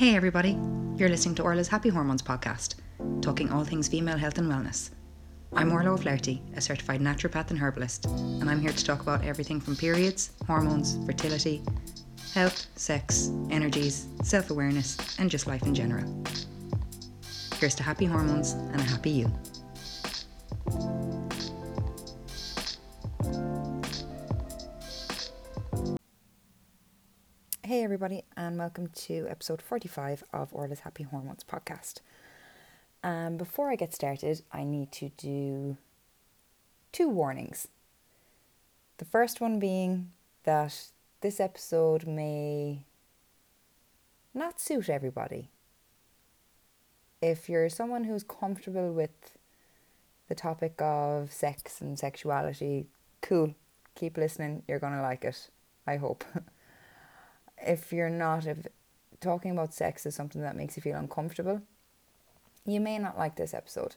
Hey, everybody. You're listening to Orla's Happy Hormones podcast, talking all things female health and wellness. I'm Orla O'Flaherty, a certified naturopath and herbalist, and I'm here to talk about everything from periods, hormones, fertility, health, sex, energies, self awareness, and just life in general. Here's to happy hormones and a happy you. Welcome to episode 45 of Orla's Happy Hormones podcast. Um, before I get started, I need to do two warnings. The first one being that this episode may not suit everybody. If you're someone who's comfortable with the topic of sex and sexuality, cool. Keep listening. You're going to like it. I hope. if you're not, if talking about sex is something that makes you feel uncomfortable, you may not like this episode.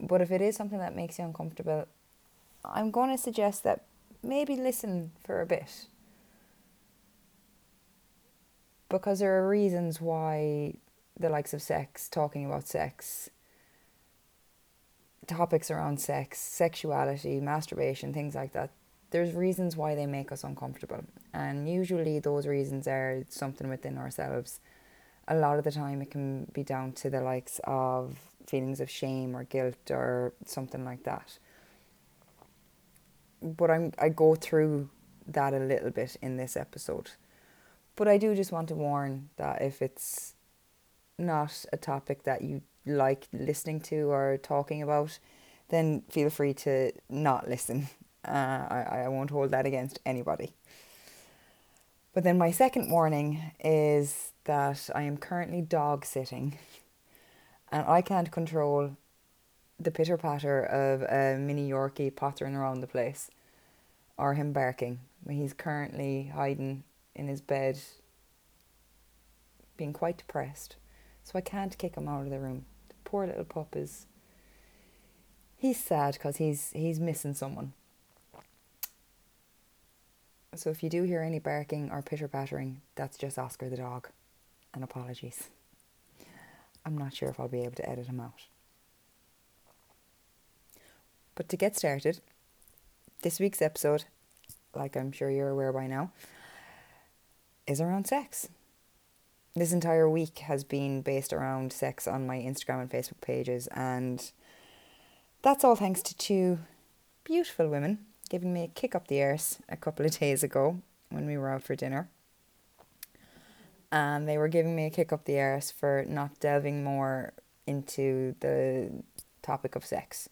But if it is something that makes you uncomfortable, I'm going to suggest that maybe listen for a bit. Because there are reasons why the likes of sex, talking about sex, topics around sex, sexuality, masturbation, things like that, there's reasons why they make us uncomfortable. And usually those reasons are something within ourselves. A lot of the time it can be down to the likes of feelings of shame or guilt or something like that. But I'm I go through that a little bit in this episode. But I do just want to warn that if it's not a topic that you like listening to or talking about, then feel free to not listen uh, I, I won't hold that against anybody. But then my second warning is that I am currently dog sitting and I can't control the pitter patter of a mini Yorkie pottering around the place or him barking. He's currently hiding in his bed, being quite depressed. So I can't kick him out of the room. The poor little pup is. He's sad because he's he's missing someone. So if you do hear any barking or pitter pattering, that's just Oscar the dog. And apologies. I'm not sure if I'll be able to edit him out. But to get started, this week's episode, like I'm sure you're aware by now, is around sex. This entire week has been based around sex on my Instagram and Facebook pages, and that's all thanks to two beautiful women giving me a kick up the arse a couple of days ago when we were out for dinner. And they were giving me a kick up the arse for not delving more into the topic of sex.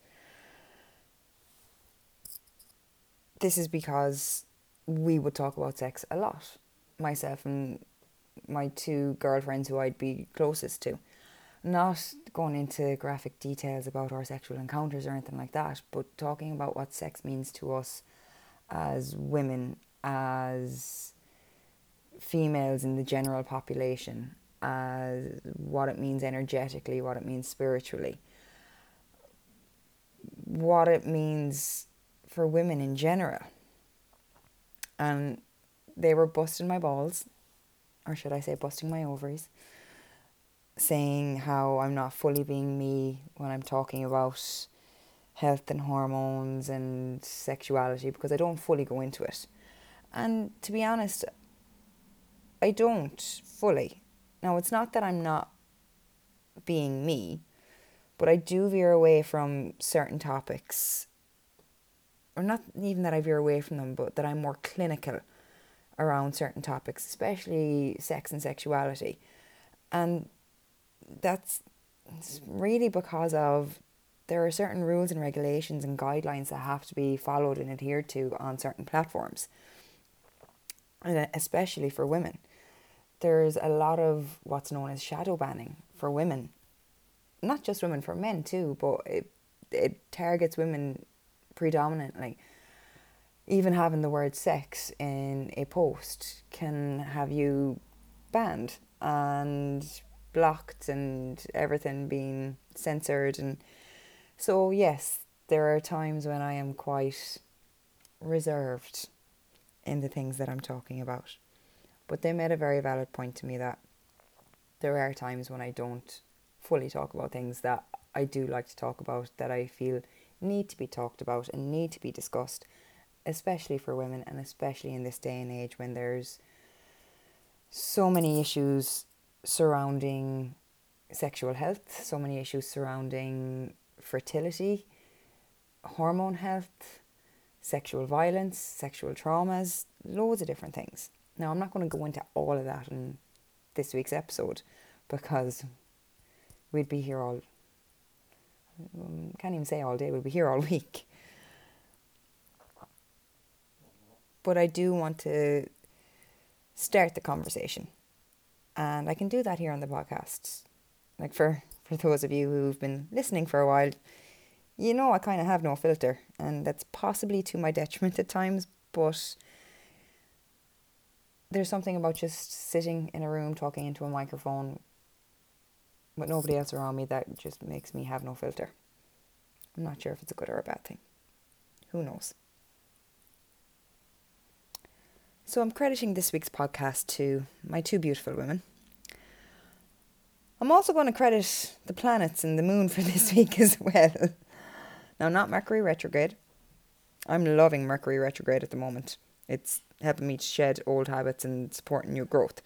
This is because we would talk about sex a lot. Myself and my two girlfriends who I'd be closest to not going into graphic details about our sexual encounters or anything like that, but talking about what sex means to us as women, as females in the general population, as what it means energetically, what it means spiritually, what it means for women in general. And they were busting my balls, or should I say, busting my ovaries saying how I'm not fully being me when I'm talking about health and hormones and sexuality because I don't fully go into it. And to be honest, I don't fully. Now, it's not that I'm not being me, but I do veer away from certain topics. Or not even that I veer away from them, but that I'm more clinical around certain topics, especially sex and sexuality. And that's really because of there are certain rules and regulations and guidelines that have to be followed and adhered to on certain platforms, and especially for women. There's a lot of what's known as shadow banning for women, not just women, for men too, but it, it targets women predominantly. Even having the word sex in a post can have you banned and blocked and everything being censored and so yes there are times when i am quite reserved in the things that i'm talking about. But they made a very valid point to me that there are times when I don't fully talk about things that I do like to talk about that I feel need to be talked about and need to be discussed, especially for women and especially in this day and age when there's so many issues surrounding sexual health, so many issues surrounding fertility, hormone health, sexual violence, sexual traumas, loads of different things. Now, I'm not going to go into all of that in this week's episode because we'd be here all um, can't even say all day we'd be here all week but i do want to start the conversation and i can do that here on the podcast like for for those of you who've been listening for a while you know i kind of have no filter and that's possibly to my detriment at times but there's something about just sitting in a room talking into a microphone with nobody else around me that just makes me have no filter. I'm not sure if it's a good or a bad thing. Who knows? So I'm crediting this week's podcast to my two beautiful women. I'm also going to credit the planets and the moon for this week as well. Now, not Mercury retrograde. I'm loving Mercury retrograde at the moment. It's helping me to shed old habits and supporting new growth.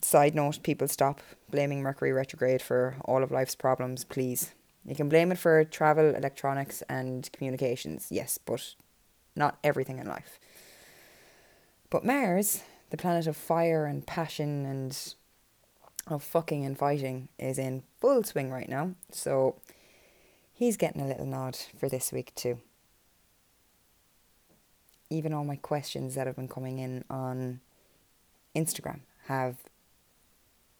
Side note, people stop blaming Mercury retrograde for all of life's problems, please. You can blame it for travel, electronics, and communications, yes, but not everything in life. But Mars, the planet of fire and passion and of fucking and fighting, is in full swing right now, so he's getting a little nod for this week too even all my questions that have been coming in on Instagram have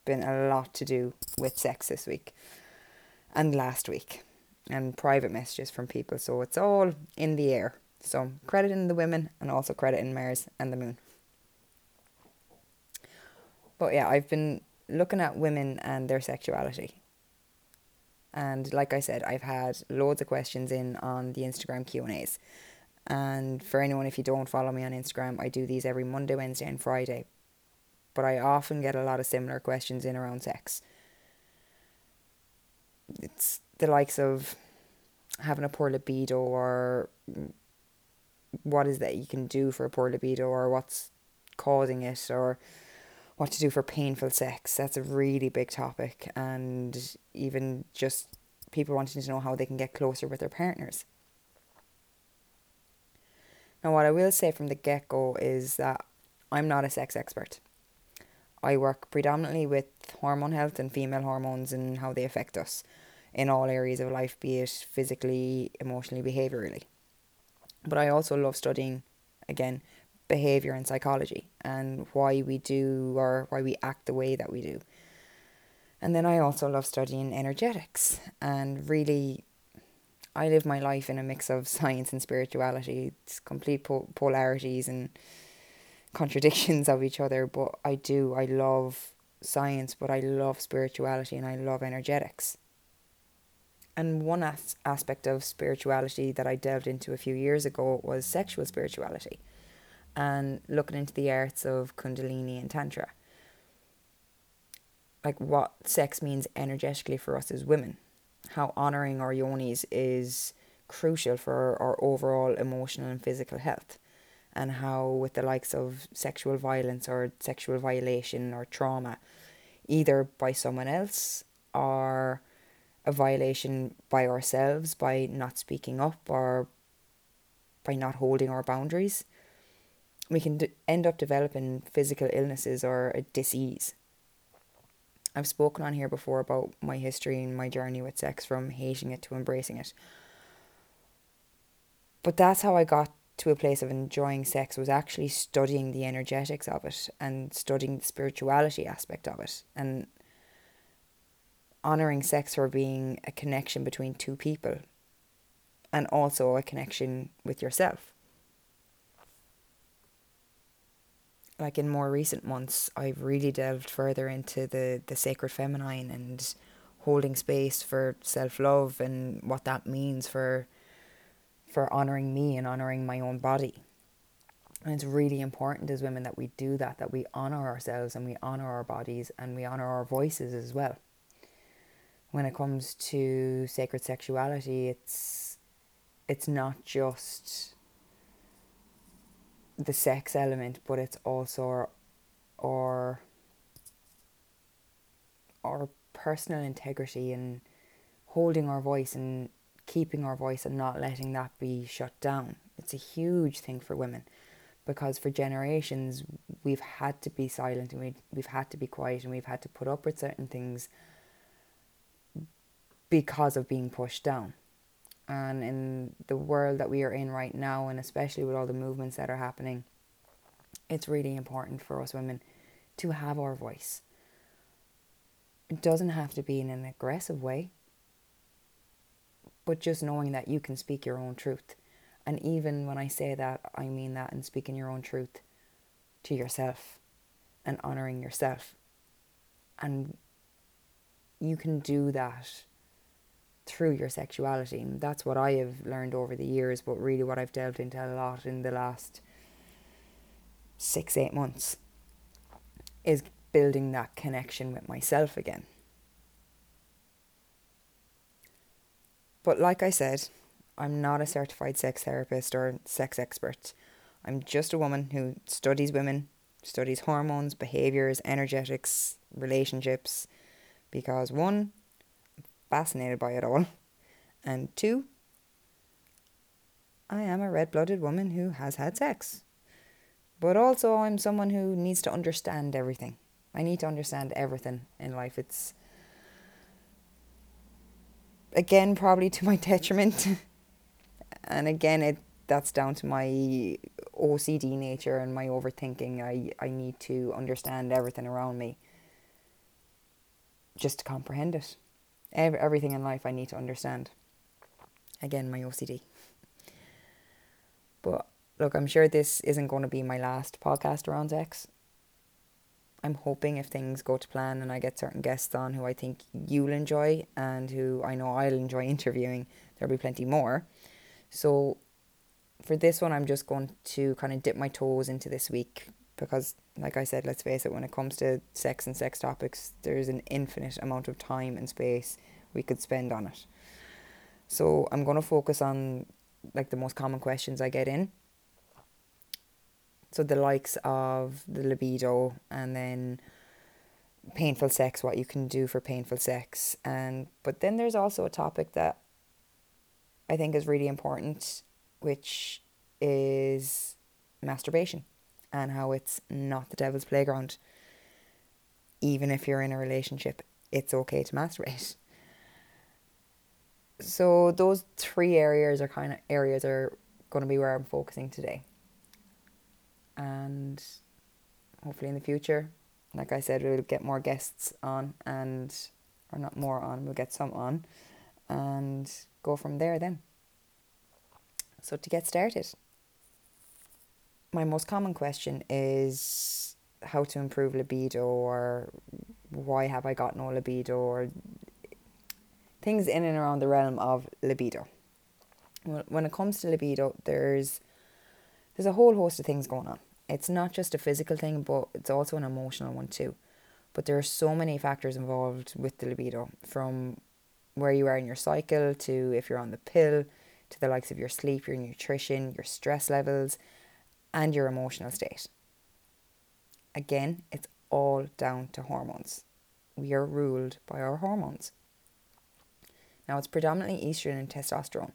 been a lot to do with sex this week and last week and private messages from people. So it's all in the air. So credit in the women and also credit in Mars and the moon. But yeah, I've been looking at women and their sexuality. And like I said, I've had loads of questions in on the Instagram Q&As. And for anyone, if you don't follow me on Instagram, I do these every Monday, Wednesday, and Friday. But I often get a lot of similar questions in around sex. It's the likes of having a poor libido, or what is that you can do for a poor libido, or what's causing it, or what to do for painful sex. That's a really big topic, and even just people wanting to know how they can get closer with their partners. Now, what I will say from the get go is that I'm not a sex expert. I work predominantly with hormone health and female hormones and how they affect us in all areas of life, be it physically, emotionally, behaviorally. But I also love studying, again, behavior and psychology and why we do or why we act the way that we do. And then I also love studying energetics and really I live my life in a mix of science and spirituality. It's complete po- polarities and contradictions of each other, but I do. I love science, but I love spirituality and I love energetics. And one as- aspect of spirituality that I delved into a few years ago was sexual spirituality and looking into the arts of Kundalini and Tantra. Like what sex means energetically for us as women how honouring our yonis is crucial for our overall emotional and physical health and how with the likes of sexual violence or sexual violation or trauma either by someone else or a violation by ourselves by not speaking up or by not holding our boundaries. We can d- end up developing physical illnesses or a disease. I've spoken on here before about my history and my journey with sex from hating it to embracing it. But that's how I got to a place of enjoying sex was actually studying the energetics of it and studying the spirituality aspect of it. And honoring sex for being a connection between two people and also a connection with yourself. like in more recent months, I've really delved further into the, the sacred feminine and holding space for self love and what that means for for honoring me and honoring my own body. And it's really important as women that we do that, that we honor ourselves and we honor our bodies and we honor our voices as well. When it comes to sacred sexuality, it's it's not just the sex element, but it's also our our, our personal integrity and holding our voice and keeping our voice and not letting that be shut down. It's a huge thing for women because for generations we've had to be silent and we we've had to be quiet and we've had to put up with certain things because of being pushed down. And in the world that we are in right now and especially with all the movements that are happening, it's really important for us women to have our voice. It doesn't have to be in an aggressive way, but just knowing that you can speak your own truth and even when I say that, I mean that in speaking your own truth to yourself and honoring yourself. And you can do that through your sexuality. And that's what I have learned over the years, but really what I've delved into a lot in the last six, eight months is building that connection with myself again. But like I said, I'm not a certified sex therapist or sex expert. I'm just a woman who studies women, studies hormones, behaviors, energetics, relationships, because one, fascinated by it all, and two, I am a red blooded woman who has had sex. But also, I'm someone who needs to understand everything. I need to understand everything in life. It's, again, probably to my detriment. and again it that's down to my OCD nature and my overthinking. I, I need to understand everything around me just to comprehend it. Every, everything in life I need to understand. Again, my OCD. But look, I'm sure this isn't going to be my last podcast around sex. I'm hoping if things go to plan and I get certain guests on who I think you'll enjoy and who I know I'll enjoy interviewing, there'll be plenty more. So for this one, I'm just going to kind of dip my toes into this week because, like I said, let's face it, when it comes to sex and sex topics, there's an infinite amount of time and space we could spend on it. So I'm going to focus on like the most common questions I get in. So the likes of the libido and then painful sex, what you can do for painful sex. And but then there's also a topic that I think is really important, which is masturbation and how it's not the devil's playground. Even if you're in a relationship, it's okay to masturbate. So those three areas are kind of areas are going to be where I'm focusing today. And hopefully in the future, like I said, we'll get more guests on and or not more on, we'll get some on and go from there then. So, to get started, my most common question is how to improve libido or why have I got no libido or things in and around the realm of libido. When it comes to libido, there's there's a whole host of things going on. It's not just a physical thing, but it's also an emotional one too. But there are so many factors involved with the libido, from where you are in your cycle to if you're on the pill to the likes of your sleep, your nutrition, your stress levels, and your emotional state. Again, it's all down to hormones. We are ruled by our hormones. Now, it's predominantly estrogen and testosterone.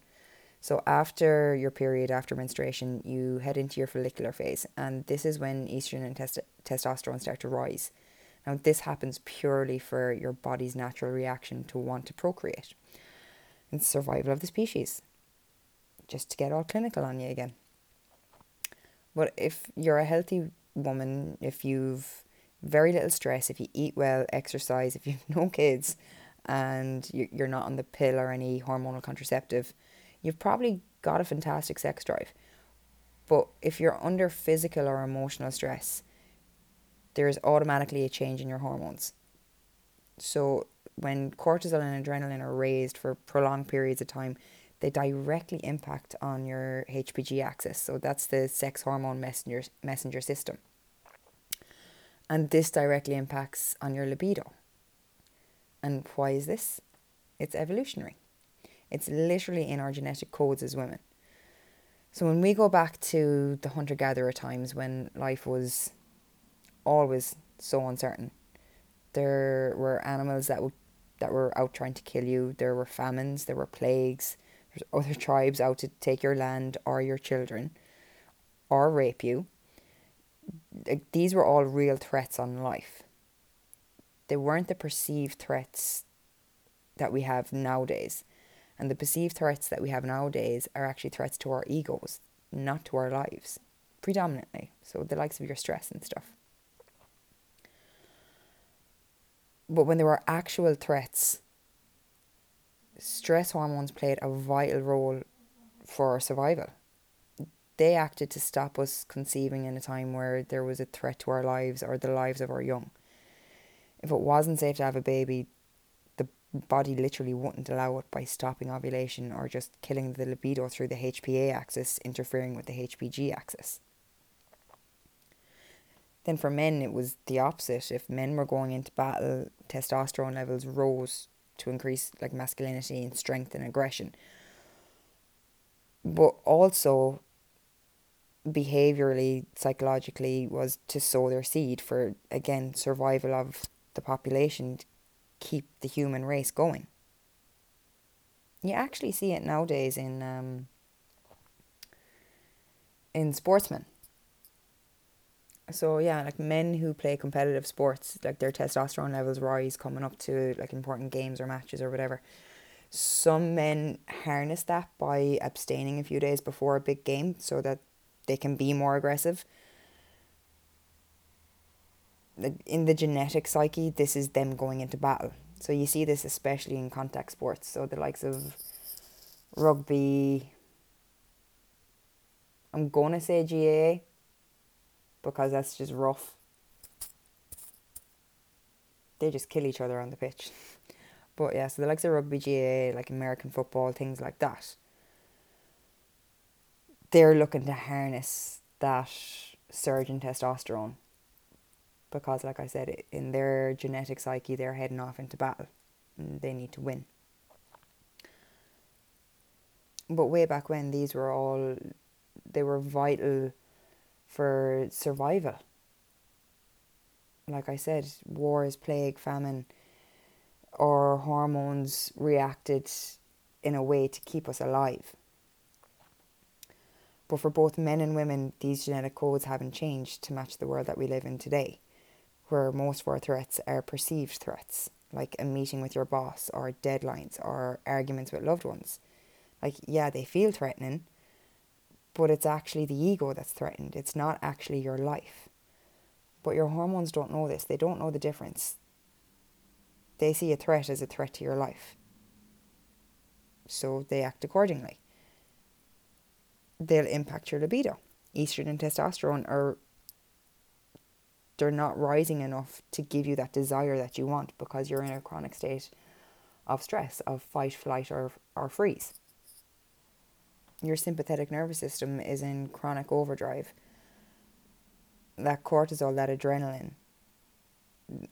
So, after your period, after menstruation, you head into your follicular phase, and this is when estrogen and test- testosterone start to rise. Now, this happens purely for your body's natural reaction to want to procreate. and survival of the species, just to get all clinical on you again. But if you're a healthy woman, if you've very little stress, if you eat well, exercise, if you've no kids, and you're not on the pill or any hormonal contraceptive, you've probably got a fantastic sex drive. But if you're under physical or emotional stress, there's automatically a change in your hormones. So when cortisol and adrenaline are raised for prolonged periods of time, they directly impact on your HPG axis. So that's the sex hormone messenger messenger system. And this directly impacts on your libido. And why is this? It's evolutionary. It's literally in our genetic codes as women. So when we go back to the hunter gatherer times when life was always so uncertain, there were animals that would that were out trying to kill you. There were famines. There were plagues. Other tribes out to take your land or your children, or rape you. These were all real threats on life. They weren't the perceived threats that we have nowadays. And the perceived threats that we have nowadays are actually threats to our egos, not to our lives, predominantly. So the likes of your stress and stuff. But when there were actual threats, stress hormones played a vital role for our survival. They acted to stop us conceiving in a time where there was a threat to our lives or the lives of our young. If it wasn't safe to have a baby, the body literally wouldn't allow it by stopping ovulation or just killing the libido through the HPA axis, interfering with the HPG axis. Then for men, it was the opposite. If men were going into battle, testosterone levels rose to increase like masculinity and strength and aggression. But also, behaviorally, psychologically, was to sow their seed for again survival of the population keep the human race going. You actually see it nowadays in um, in sportsmen. So yeah, like men who play competitive sports, like their testosterone levels rise coming up to like important games or matches or whatever. Some men harness that by abstaining a few days before a big game so that they can be more aggressive in the genetic psyche, this is them going into battle. So you see this especially in contact sports. So the likes of rugby. I'm gonna say GAA because that's just rough. They just kill each other on the pitch. But yeah, so the likes of rugby, GAA, like American football, things like that. They're looking to harness that surge in testosterone because, like I said, in their genetic psyche, they're heading off into battle they need to win. But way back when, these were all, they were vital for survival. Like I said, wars, plague, famine, or hormones reacted in a way to keep us alive. But for both men and women, these genetic codes haven't changed to match the world that we live in today where most of our threats are perceived threats, like a meeting with your boss or deadlines or arguments with loved ones. Like, yeah, they feel threatening, but it's actually the ego that's threatened. It's not actually your life. But your hormones don't know this, they don't know the difference. They see a threat as a threat to your life. So they act accordingly. They'll impact your libido. Estrogen and testosterone are they're not rising enough to give you that desire that you want because you're in a chronic state of stress, of fight, flight, or, or freeze. Your sympathetic nervous system is in chronic overdrive. That cortisol, that adrenaline,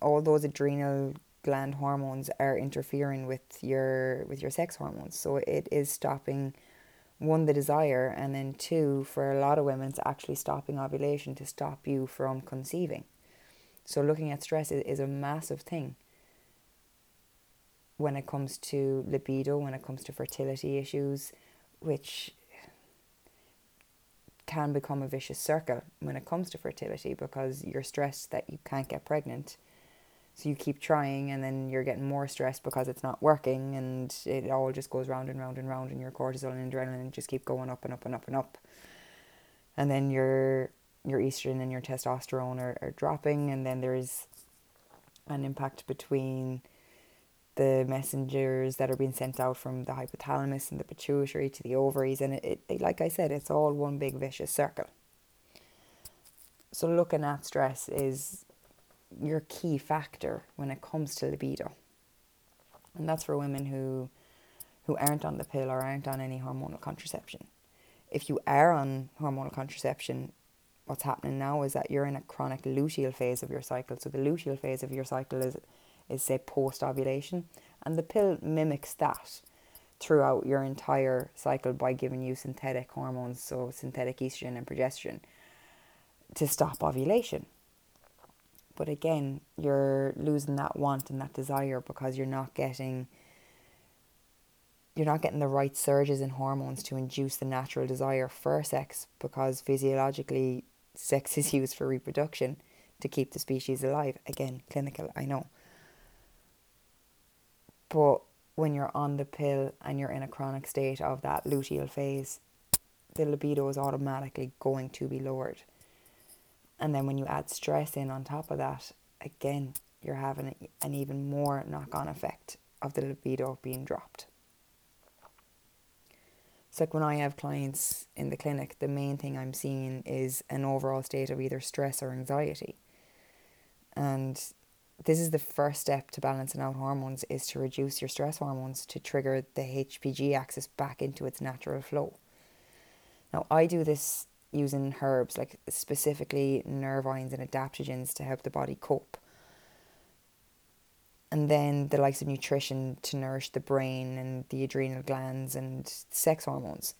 all those adrenal gland hormones are interfering with your with your sex hormones. So it is stopping one the desire and then two for a lot of women it's actually stopping ovulation to stop you from conceiving. So looking at stress is, is a massive thing when it comes to libido, when it comes to fertility issues, which can become a vicious circle when it comes to fertility because you're stressed that you can't get pregnant. So you keep trying and then you're getting more stressed because it's not working and it all just goes round and round and round and your cortisol and adrenaline just keep going up and up and up and up. And then you're your estrogen and your testosterone are, are dropping, and then there's an impact between the messengers that are being sent out from the hypothalamus and the pituitary to the ovaries, and it, it like I said, it's all one big vicious circle. So looking at stress is your key factor when it comes to libido. And that's for women who who aren't on the pill or aren't on any hormonal contraception. If you are on hormonal contraception, what's happening now is that you're in a chronic luteal phase of your cycle. So the luteal phase of your cycle is is say post ovulation, and the pill mimics that throughout your entire cycle by giving you synthetic hormones, so synthetic estrogen and progesterone, to stop ovulation. But again, you're losing that want and that desire because you're not getting you're not getting the right surges in hormones to induce the natural desire for sex because physiologically sex is used for reproduction to keep the species alive. Again, clinical, I know. But when you're on the pill and you're in a chronic state of that luteal phase, the libido is automatically going to be lowered. And then when you add stress in on top of that, again, you're having an even more knock on effect of the libido being dropped. So, like when I have clients in the clinic, the main thing I'm seeing is an overall state of either stress or anxiety. And this is the first step to balancing out hormones is to reduce your stress hormones to trigger the HPG axis back into its natural flow. Now I do this using herbs like specifically nervines and adaptogens to help the body cope. And then the likes of nutrition to nourish the brain and the adrenal glands and sex hormones.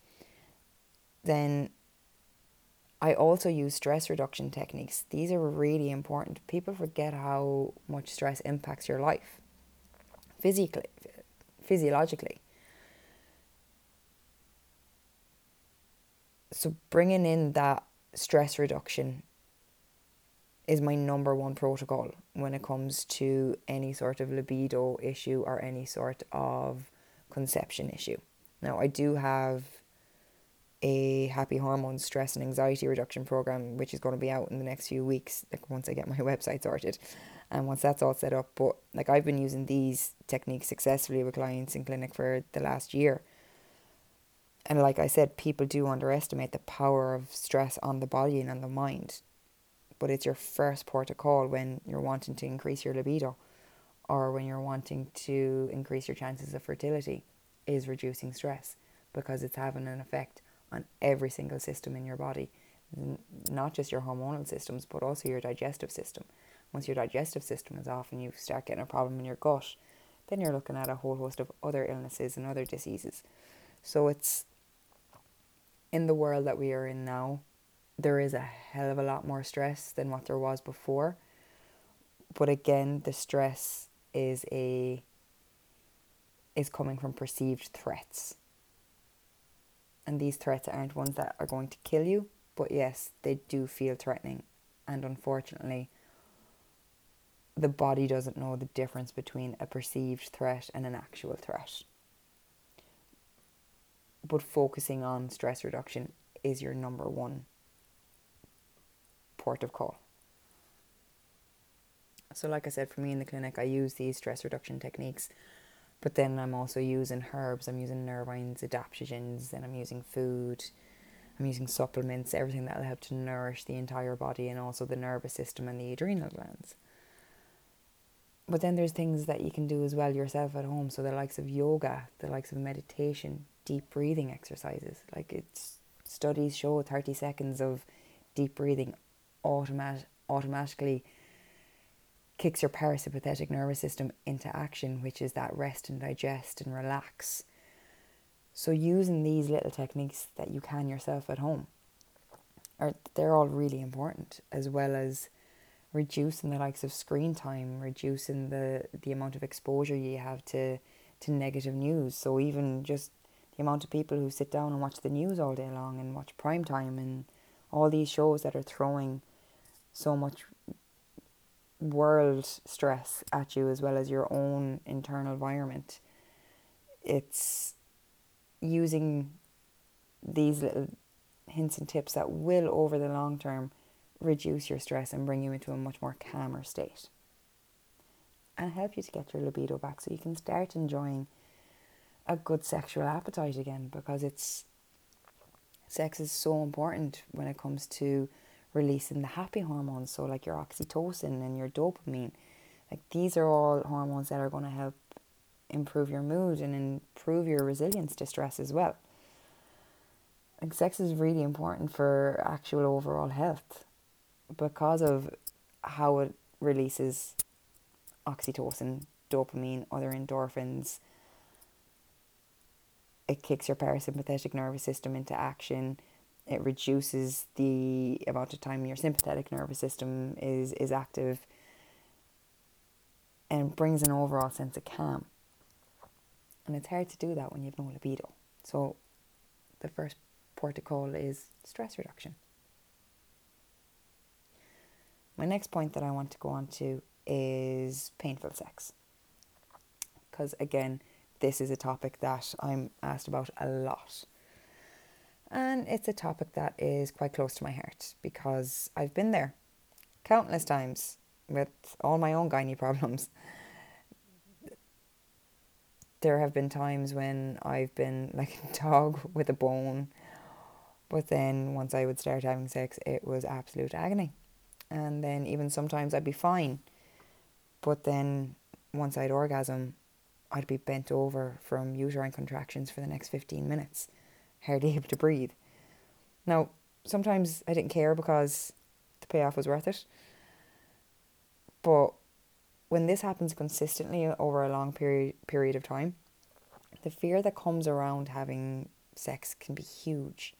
Then I also use stress reduction techniques. These are really important. People forget how much stress impacts your life physically, physiologically. So, bringing in that stress reduction is my number one protocol when it comes to any sort of libido issue or any sort of conception issue. Now, I do have a happy hormones stress and anxiety reduction program which is going to be out in the next few weeks like once i get my website sorted and once that's all set up. But like i've been using these techniques successfully with clients in clinic for the last year. And like i said people do underestimate the power of stress on the body and on the mind but it's your first port of call when you're wanting to increase your libido or when you're wanting to increase your chances of fertility is reducing stress because it's having an effect on every single system in your body, not just your hormonal systems, but also your digestive system. Once your digestive system is off and you start getting a problem in your gut, then you're looking at a whole host of other illnesses and other diseases. So it's in the world that we are in now, there is a hell of a lot more stress than what there was before. But again, the stress is a is coming from perceived threats and these threats aren't ones that are going to kill you, but yes, they do feel threatening. And unfortunately, the body doesn't know the difference between a perceived threat and an actual threat. But focusing on stress reduction is your number one port of call. So, like I said, for me in the clinic, I use these stress reduction techniques but then I'm also using herbs, I'm using nervines, adaptogens, and I'm using food, I'm using supplements, everything that'll help to nourish the entire body and also the nervous system and the adrenal glands. But then there's things that you can do as well yourself at home. So the likes of yoga, the likes of meditation, deep breathing exercises. Like it's studies show 30 seconds of deep breathing automat- automatically kicks your parasympathetic nervous system into action, which is that rest and digest and relax. So using these little techniques that you can yourself at home are they're all really important as well as reducing the likes of screen time, reducing the, the amount of exposure you have to to negative news. So even just the amount of people who sit down and watch the news all day long and watch prime time and all these shows that are throwing so much world stress at you as well as your own internal environment. It's using these little hints and tips that will, over the long term, reduce your stress and bring you into a much more calmer state. And help you to get your libido back so you can start enjoying a good sexual appetite again because it's sex is so important when it comes to releasing the happy hormones, so like your oxytocin and your dopamine. Like these are all hormones that are going to help improve your mood and improve your resilience to stress as well. Like sex is really important for actual overall health because of how it releases oxytocin, dopamine, other endorphins. It kicks your parasympathetic nervous system into action. It reduces the amount of time your sympathetic nervous system is, is active and brings an overall sense of calm. And it's hard to do that when you have no libido. So the first port to call is stress reduction. My next point that I want to go on to is painful sex. Because again, this is a topic that I'm asked about a lot. And it's a topic that is quite close to my heart because I've been there countless times with all my own gynae problems. There have been times when I've been like a dog with a bone, but then once I would start having sex, it was absolute agony. And then even sometimes I'd be fine, but then once I'd orgasm, I'd be bent over from uterine contractions for the next 15 minutes, hardly able to breathe. Now, sometimes I didn't care because the payoff was worth it. But when this happens consistently over a long period period of time, the fear that comes around having sex can be huge.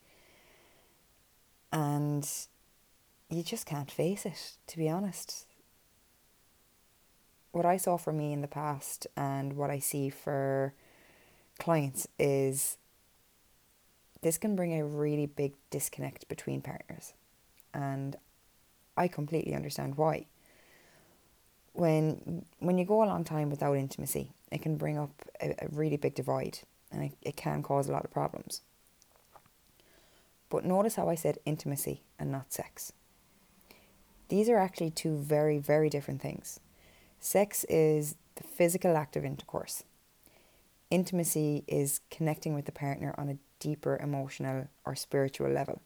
And you just can't face it, to be honest. What I saw for me in the past and what I see for clients is this can bring a really big disconnect between partners. And I completely understand why when when you go a long time without intimacy, it can bring up a, a really big divide and it, it can cause a lot of problems. But notice how I said intimacy and not sex. These are actually two very, very different things. Sex is the physical act of intercourse. Intimacy is connecting with the partner on a deeper emotional or spiritual level.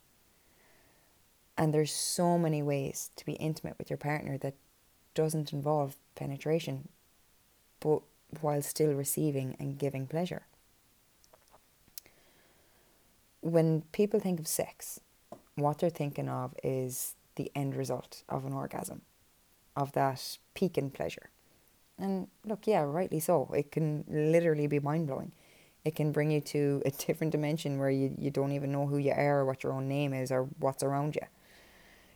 And there's so many ways to be intimate with your partner that doesn't involve penetration, but while still receiving and giving pleasure. When people think of sex, what they're thinking of is the end result of an orgasm, of that peak in pleasure. And look, yeah, rightly so. It can literally be mind blowing. It can bring you to a different dimension where you, you don't even know who you are or what your own name is or what's around you.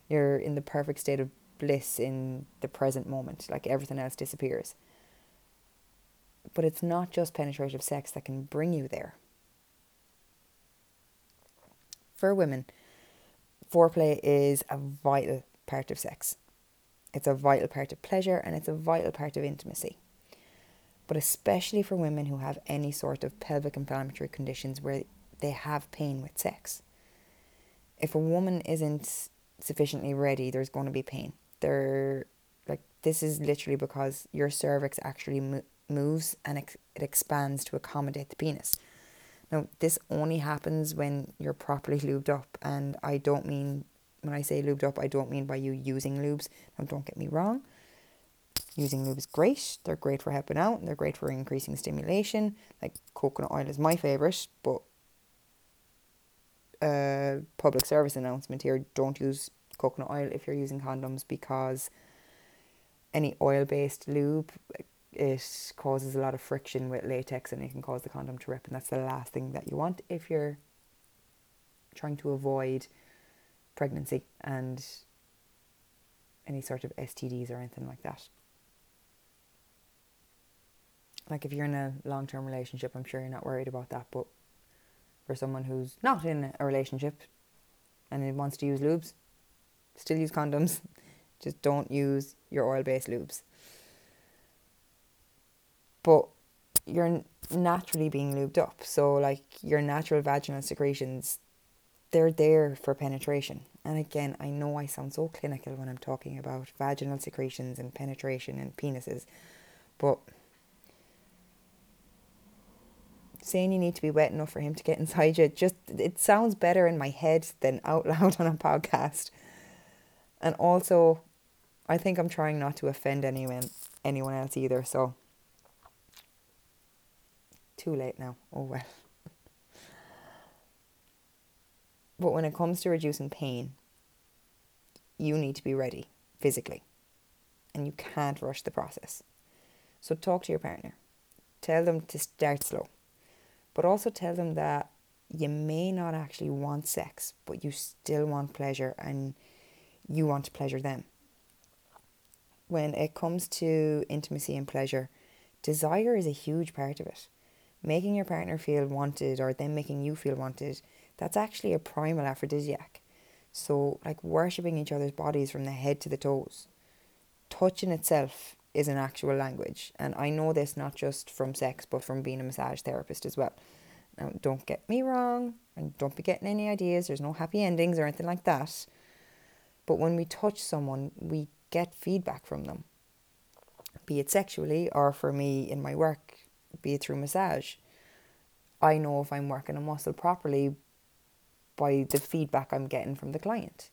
You're in the perfect state of bliss in the present moment, like everything else disappears. But it's not just penetrative sex that can bring you there. For women, foreplay is a vital part of sex. It's a vital part of pleasure and it's a vital part of intimacy. But especially for women who have any sort of pelvic inflammatory conditions where they have pain with sex. If a woman isn't sufficiently ready, there's going to be pain they're like this is literally because your cervix actually mo- moves and it, it expands to accommodate the penis. Now, this only happens when you're properly lubed up, and I don't mean when I say lubed up, I don't mean by you using lubes. Now, don't get me wrong. Using lube is great. They're great for helping out. And they're great for increasing stimulation. Like coconut oil is my favorite, but uh, public service announcement here: don't use coconut oil if you're using condoms because any oil based lube it causes a lot of friction with latex and it can cause the condom to rip and that's the last thing that you want if you're trying to avoid pregnancy and any sort of STDs or anything like that. Like if you're in a long term relationship, I'm sure you're not worried about that, but for someone who's not in a relationship and wants to use lubes, Still use condoms. Just don't use your oil based lubes. But you're naturally being lubed up. So, like your natural vaginal secretions, they're there for penetration. And again, I know I sound so clinical when I'm talking about vaginal secretions and penetration and penises, but saying you need to be wet enough for him to get inside you just it sounds better in my head than out loud on a podcast. And also, I think I'm trying not to offend anyone anyone else either. So too late now. Oh well. but when it comes to reducing pain, you need to be ready physically. And you can't rush the process. So talk to your partner. Tell them to start slow. But also tell them that you may not actually want sex, but you still want pleasure and you want to pleasure them. When it comes to intimacy and pleasure, desire is a huge part of it. Making your partner feel wanted or them making you feel wanted, that's actually a primal aphrodisiac. So, like worshipping each other's bodies from the head to the toes. Touch in itself is an actual language. And I know this not just from sex, but from being a massage therapist as well. Now, don't get me wrong, and don't be getting any ideas. There's no happy endings or anything like that. But when we touch someone, we get feedback from them, be it sexually or for me in my work, be it through massage. I know if I'm working a muscle properly by the feedback I'm getting from the client.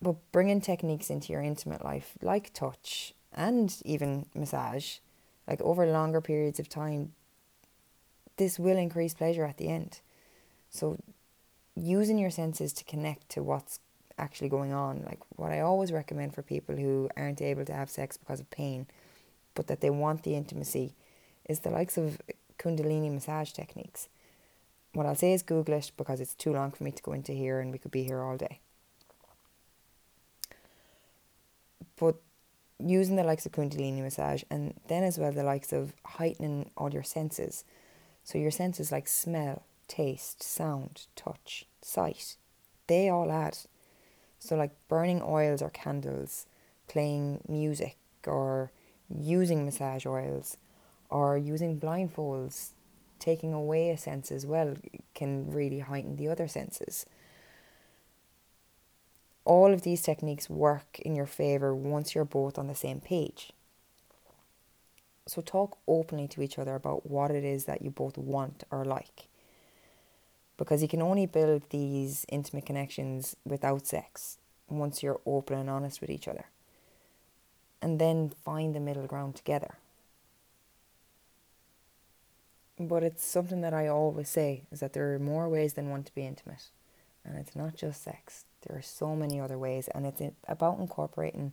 But bringing techniques into your intimate life, like touch and even massage, like over longer periods of time, this will increase pleasure at the end. So, using your senses to connect to what's actually going on, like what I always recommend for people who aren't able to have sex because of pain, but that they want the intimacy, is the likes of Kundalini massage techniques. What I'll say is Google it because it's too long for me to go into here and we could be here all day. But using the likes of Kundalini massage and then as well the likes of heightening all your senses so your senses like smell, taste, sound, touch, sight, they all add. So like burning oils or candles, playing music or using massage oils or using blindfolds, taking away a sense as well can really heighten the other senses. All of these techniques work in your favor once you're both on the same page. So talk openly to each other about what it is that you both want or like. Because you can only build these intimate connections without sex once you're open and honest with each other. And then find the middle ground together. But it's something that I always say is that there are more ways than one to be intimate. And it's not just sex. There are so many other ways and it's about incorporating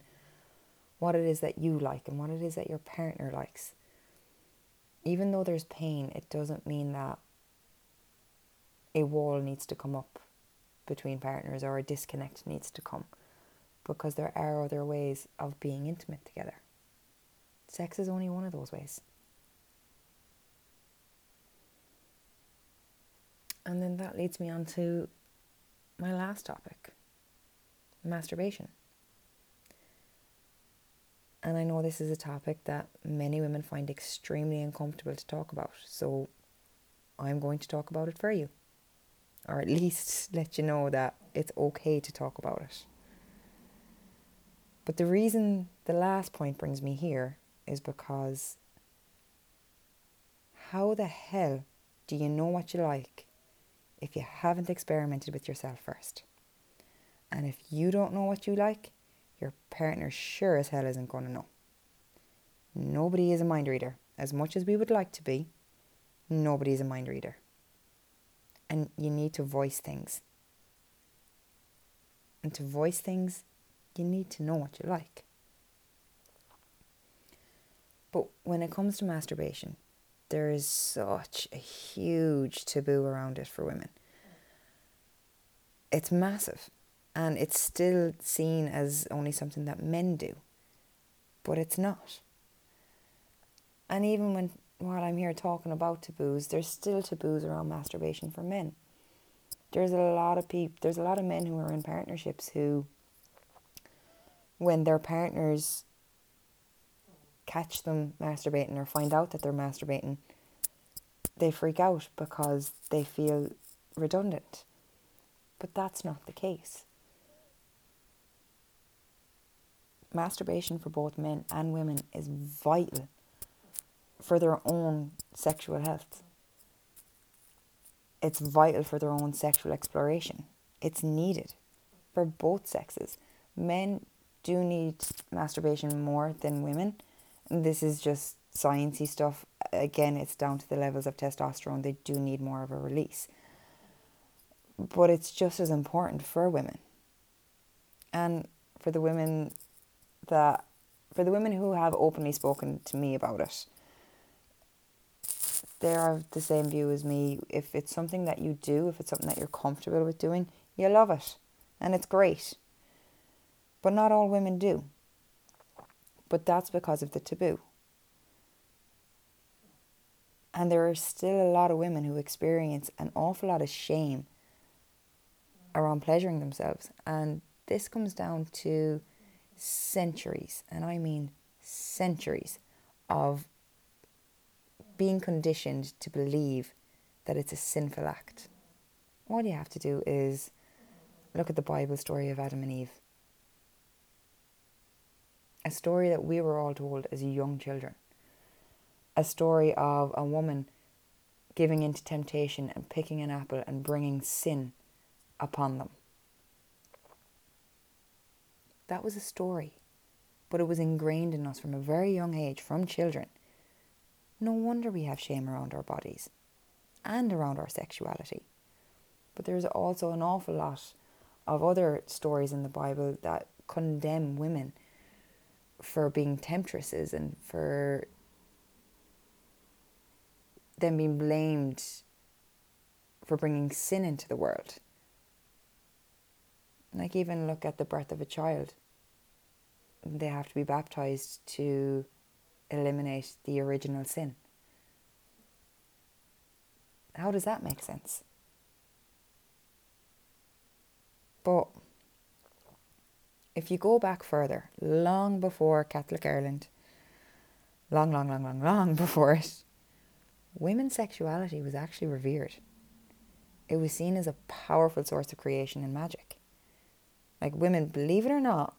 what it is that you like and what it is that your partner likes. Even though there's pain, it doesn't mean that a wall needs to come up between partners or a disconnect needs to come because there are other ways of being intimate together. Sex is only one of those ways. And then that leads me on to my last topic masturbation. And I know this is a topic that many women find extremely uncomfortable to talk about. So I'm going to talk about it for you. Or at least let you know that it's okay to talk about it. But the reason the last point brings me here is because how the hell do you know what you like if you haven't experimented with yourself first? And if you don't know what you like, your partner sure as hell isn't going to know. Nobody is a mind reader. As much as we would like to be, nobody is a mind reader. And you need to voice things. And to voice things, you need to know what you like. But when it comes to masturbation, there is such a huge taboo around it for women. It's massive. And it's still seen as only something that men do. But it's not. And even when while I'm here talking about taboos, there's still taboos around masturbation for men. There's a lot of people there's a lot of men who are in partnerships who when their partners catch them masturbating or find out that they're masturbating, they freak out because they feel redundant. But that's not the case. Masturbation for both men and women is vital for their own sexual health. It's vital for their own sexual exploration. It's needed for both sexes. Men do need masturbation more than women. This is just sciencey stuff. again, it's down to the levels of testosterone. They do need more of a release. But it's just as important for women. And for the women that, for the women who have openly spoken to me about it, they are of the same view as me. If it's something that you do, if it's something that you're comfortable with doing, you love it. And it's great. But not all women do. But that's because of the taboo. And there are still a lot of women who experience an awful lot of shame around pleasuring themselves. And this comes down to centuries, and I mean centuries, of being conditioned to believe that it's a sinful act. All you have to do is look at the Bible story of Adam and Eve. A story that we were all told as young children a story of a woman giving into temptation and picking an apple and bringing sin upon them. That was a story, but it was ingrained in us from a very young age, from children. No wonder we have shame around our bodies and around our sexuality. But there's also an awful lot of other stories in the Bible that condemn women for being temptresses and for then being blamed for bringing sin into the world. Like, even look at the birth of a child. They have to be baptized to eliminate the original sin. How does that make sense? But if you go back further, long before Catholic Ireland, long, long, long, long, long before it, women's sexuality was actually revered. It was seen as a powerful source of creation and magic. Like women, believe it or not,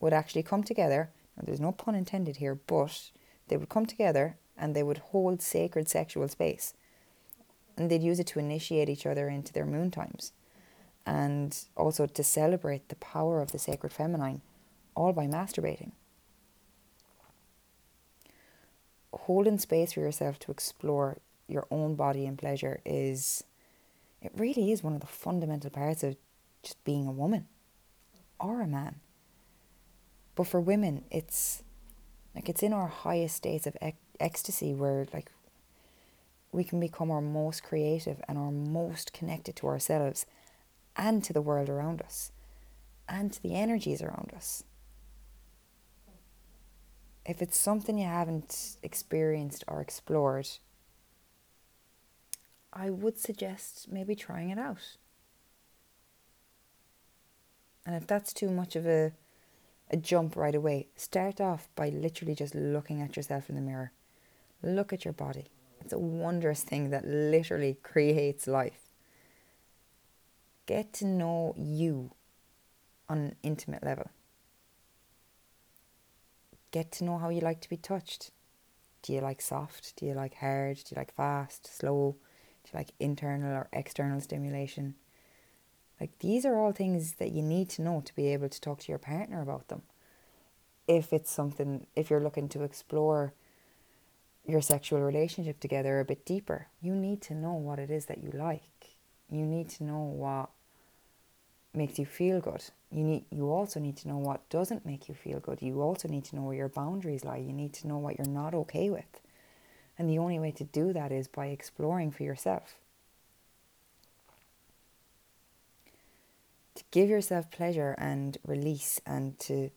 would actually come together. There's no pun intended here, but they would come together and they would hold sacred sexual space. And they'd use it to initiate each other into their moon times and also to celebrate the power of the sacred feminine, all by masturbating. holding space for yourself to explore your own body and pleasure is it really is one of the fundamental parts of just being a woman or a man. But for women, it's like it's in our highest states of ec- ecstasy where like we can become our most creative and our most connected to ourselves and to the world around us and to the energies around us if it's something you haven't experienced or explored, I would suggest maybe trying it out. And if that's too much of a a jump right away, start off by literally just looking at yourself in the mirror. Look at your body. It's a wondrous thing that literally creates life. Get to know you on an intimate level. Get to know how you like to be touched. Do you like soft? Do you like hard? Do you like fast, slow? Do you like internal or external stimulation? Like these are all things that you need to know to be able to talk to your partner about them. If it's something, if you're looking to explore your sexual relationship together a bit deeper, you need to know what it is that you like. You need to know what makes you feel good. You need you also need to know what doesn't make you feel good. You also need to know where your boundaries lie. You need to know what you're not okay with. And the only way to do that is by exploring for yourself. Give yourself pleasure and release and to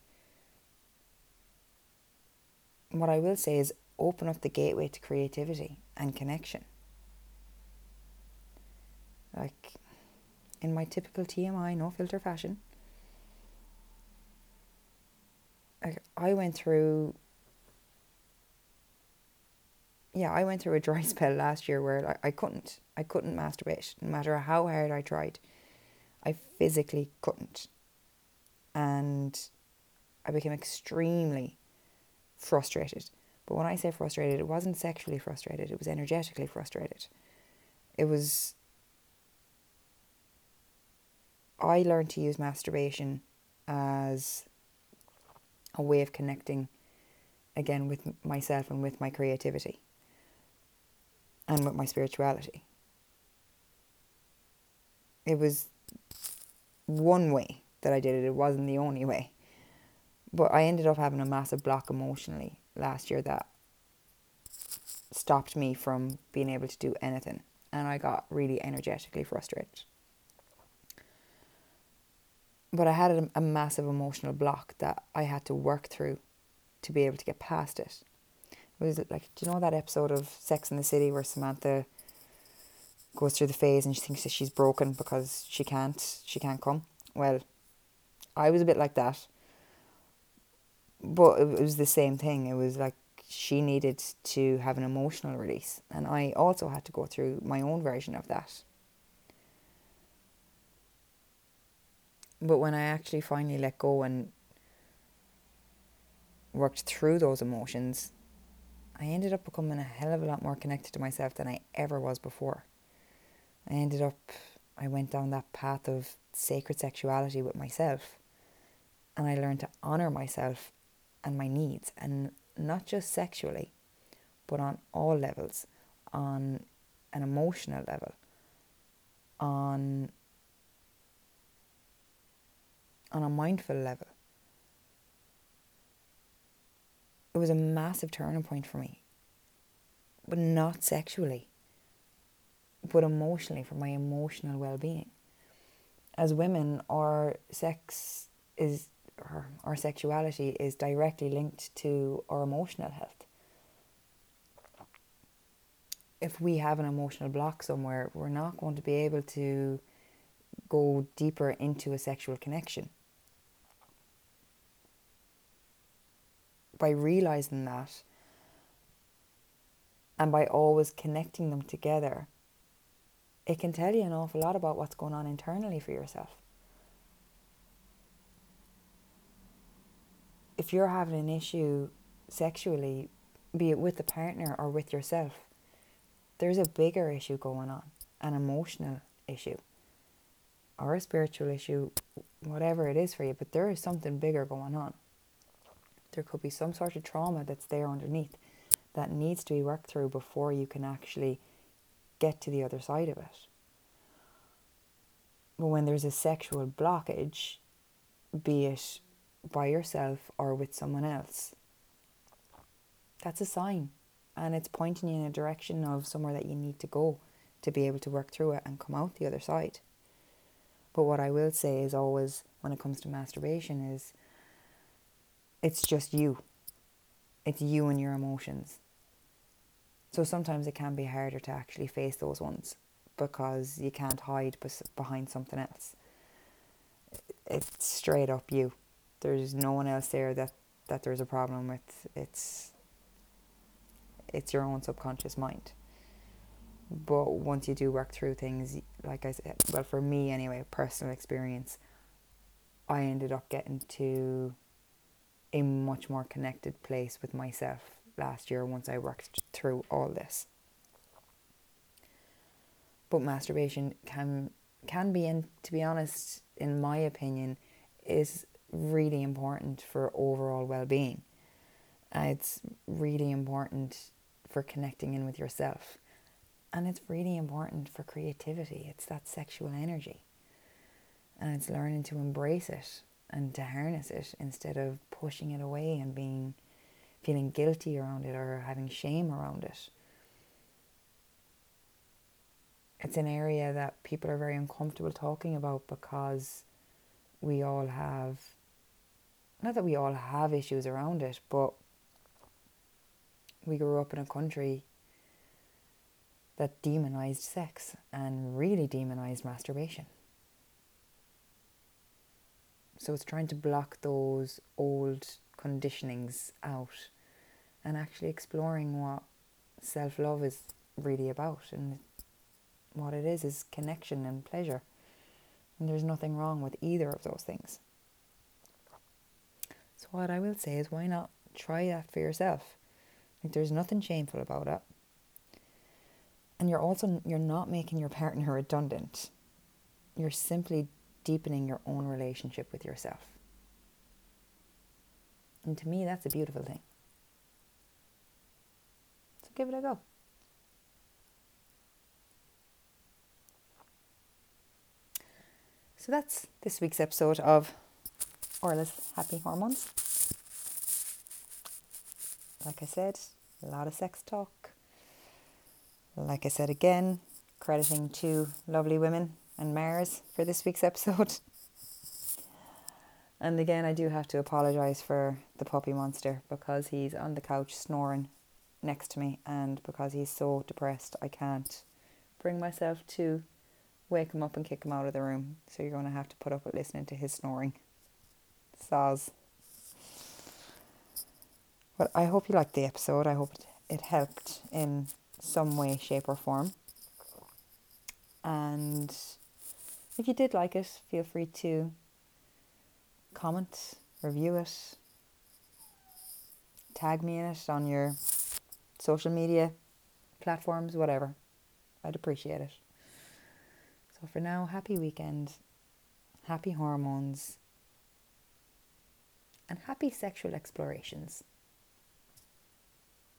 what I will say is open up the gateway to creativity and connection. Like in my typical TMI, no filter fashion. I, I went through yeah, I went through a dry spell last year where I, I couldn't. I couldn't masturbate, no matter how hard I tried. I physically couldn't. And I became extremely frustrated. But when I say frustrated, it wasn't sexually frustrated, it was energetically frustrated. It was I learned to use masturbation as a way of connecting again with myself and with my creativity. and with my spirituality. It was one way that I did it, it wasn't the only way. But I ended up having a massive block emotionally last year that stopped me from being able to do anything. And I got really energetically frustrated. But I had a, a massive emotional block that I had to work through to be able to get past it. It was like, do you know that episode of Sex in the City where Samantha goes through the phase and she thinks that she's broken because she can't she can't come? Well, I was a bit like that. But it was the same thing. It was like she needed to have an emotional release. And I also had to go through my own version of that. But when I actually finally let go and worked through those emotions, I ended up becoming a hell of a lot more connected to myself than I ever was before. I ended up, I went down that path of sacred sexuality with myself. And I learned to honor myself and my needs, and not just sexually, but on all levels, on an emotional level, on on a mindful level. It was a massive turning point for me. But not sexually, but emotionally, for my emotional well being. As women, our sex is our, our sexuality is directly linked to our emotional health. If we have an emotional block somewhere, we're not going to be able to go deeper into a sexual connection. By realizing that and by always connecting them together, it can tell you an awful lot about what's going on internally for yourself. if you're having an issue sexually, be it with the partner or with yourself, there's a bigger issue going on, an emotional issue or a spiritual issue, whatever it is for you, but there is something bigger going on. There could be some sort of trauma that's there underneath that needs to be worked through before you can actually get to the other side of it. But when there's a sexual blockage, be it by yourself or with someone else, that's a sign. And it's pointing you in a direction of somewhere that you need to go to be able to work through it and come out the other side. But what I will say is always when it comes to masturbation is it's just you. It's you and your emotions. So sometimes it can be harder to actually face those ones because you can't hide behind something else. It's straight up you. There's no one else there that that there's a problem with. It's it's your own subconscious mind. But once you do work through things like i said well for me anyway personal experience i ended up getting to a much more connected place with myself last year once i worked through all this but masturbation can can be and to be honest in my opinion is really important for overall well being. Uh, it's really important for connecting in with yourself. And it's really important for creativity. It's that sexual energy. And it's learning to embrace it and to harness it instead of pushing it away and being feeling guilty around it or having shame around it. It's an area that people are very uncomfortable talking about because we all have not that we all have issues around it, but we grew up in a country that demonized sex and really demonized masturbation. So it's trying to block those old conditionings out and actually exploring what self love is really about and what it is is connection and pleasure. And there's nothing wrong with either of those things. So what I will say is why not try that for yourself? Like there's nothing shameful about it. And you're also you're not making your partner redundant. You're simply deepening your own relationship with yourself. And to me, that's a beautiful thing. So give it a go. So that's this week's episode of Orla's Happy Hormones. Like I said, a lot of sex talk. Like I said again, crediting two lovely women and Mars for this week's episode. And again, I do have to apologise for the puppy monster because he's on the couch snoring next to me, and because he's so depressed, I can't bring myself to wake him up and kick him out of the room. So you're going to have to put up with listening to his snoring. Soz. But I hope you liked the episode. I hope it helped in some way, shape, or form. And if you did like it, feel free to comment, review it, tag me in it on your social media platforms, whatever. I'd appreciate it. So for now, happy weekend, happy hormones, and happy sexual explorations.